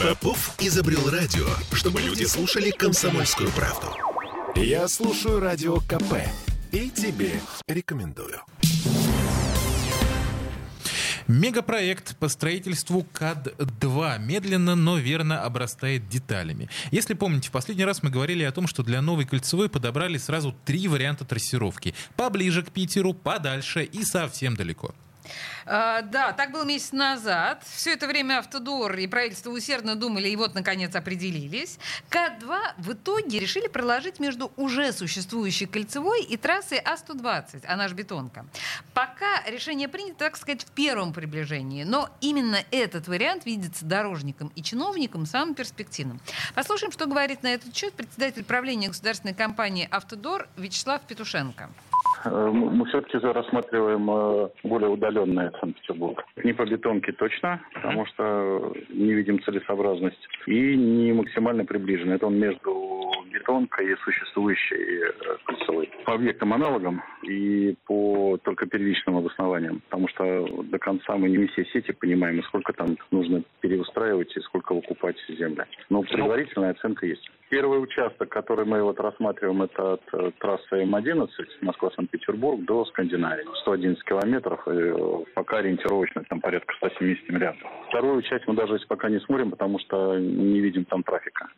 Попов изобрел радио, чтобы люди слушали комсомольскую правду. Я слушаю радио КП и тебе рекомендую. Мегапроект по строительству КАД-2 медленно, но верно обрастает деталями. Если помните, в последний раз мы говорили о том, что для новой кольцевой подобрали сразу три варианта трассировки. Поближе к Питеру, подальше и совсем далеко. А, да, так было месяц назад. Все это время Автодор и правительство усердно думали, и вот, наконец, определились. К-2 в итоге решили проложить между уже существующей кольцевой и трассой А-120, она же бетонка. Пока решение принято, так сказать, в первом приближении. Но именно этот вариант видится дорожникам и чиновникам самым перспективным. Послушаем, что говорит на этот счет председатель правления государственной компании «Автодор» Вячеслав Петушенко. Э, мы все-таки рассматриваем э, более удаленный Санкт-Петербург. Не по бетонке точно, потому что не видим целесообразность. И не максимально приближен. Это он между бетонкой и существующей э, кольцевой. По объектам аналогам и по только первичным обоснованиям. Потому что до конца мы не все сети понимаем, сколько там нужно переустраивать и сколько выкупать земли. Но предварительная оценка есть. Первый участок, который мы вот рассматриваем, это от э, трассы М11, Москва-Санкт-Петербург, до Скандинавии. 111 километров, и э, пока ориентировочно там порядка 170 миллиардов. Вторую часть мы даже пока не смотрим, потому что не видим там трафика.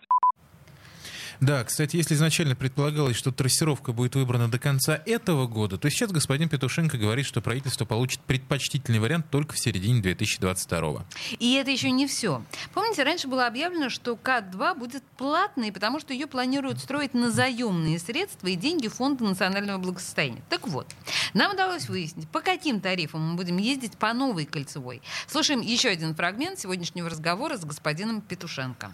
Да, кстати, если изначально предполагалось, что трассировка будет выбрана до конца этого года, то сейчас господин Петушенко говорит, что правительство получит предпочтительный вариант только в середине 2022. И это еще не все. Помните, раньше было объявлено, что КАТ-2 будет платной, потому что ее планируют строить на заемные средства и деньги Фонда национального благосостояния. Так вот, нам удалось выяснить, по каким тарифам мы будем ездить по новой кольцевой. Слушаем еще один фрагмент сегодняшнего разговора с господином Петушенко.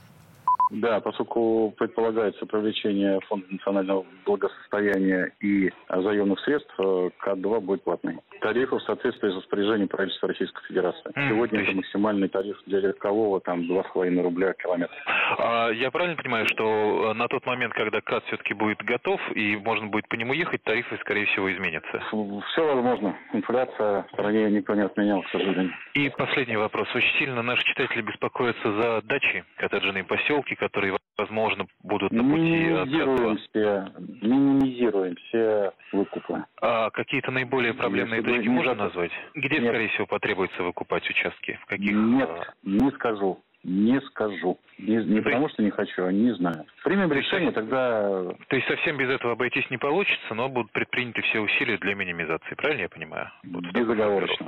Да, поскольку предполагается привлечение Фонда национального благосостояния и заемных средств, э, КАД-2 будет платный. Тарифы в соответствии с распоряжением правительства Российской Федерации. Mm, Сегодня это максимальный тариф для легкового, там 2,5 рубля километр. А, я правильно понимаю, что э, на тот момент, когда КАД все-таки будет готов и можно будет по нему ехать, тарифы, скорее всего, изменятся? Все возможно. Инфляция в стране никто не отменял, к сожалению. И последний вопрос. Очень сильно наши читатели беспокоятся за дачи, коттеджные поселки, которые, возможно, будут на пути минимизируем все, минимизируем все выкупы. А какие-то наиболее проблемные Если точки можно назвать? Где, Нет. скорее всего, потребуется выкупать участки? В каких? Нет, а? не скажу. Не скажу. Не, не потому, что не хочу, а не знаю. Примем решение, тогда... То есть совсем без этого обойтись не получится, но будут предприняты все усилия для минимизации, правильно я понимаю? Будут Безоговорочно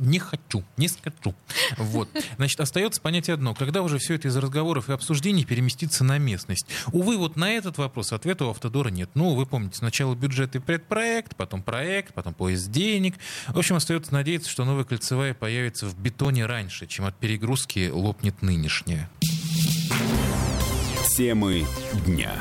не хочу, не скажу. Вот. Значит, остается понятие одно. Когда уже все это из разговоров и обсуждений переместится на местность? Увы, вот на этот вопрос ответа у Автодора нет. Ну, вы помните, сначала бюджет и предпроект, потом проект, потом поиск денег. В общем, остается надеяться, что новая кольцевая появится в бетоне раньше, чем от перегрузки лопнет нынешняя. Темы дня.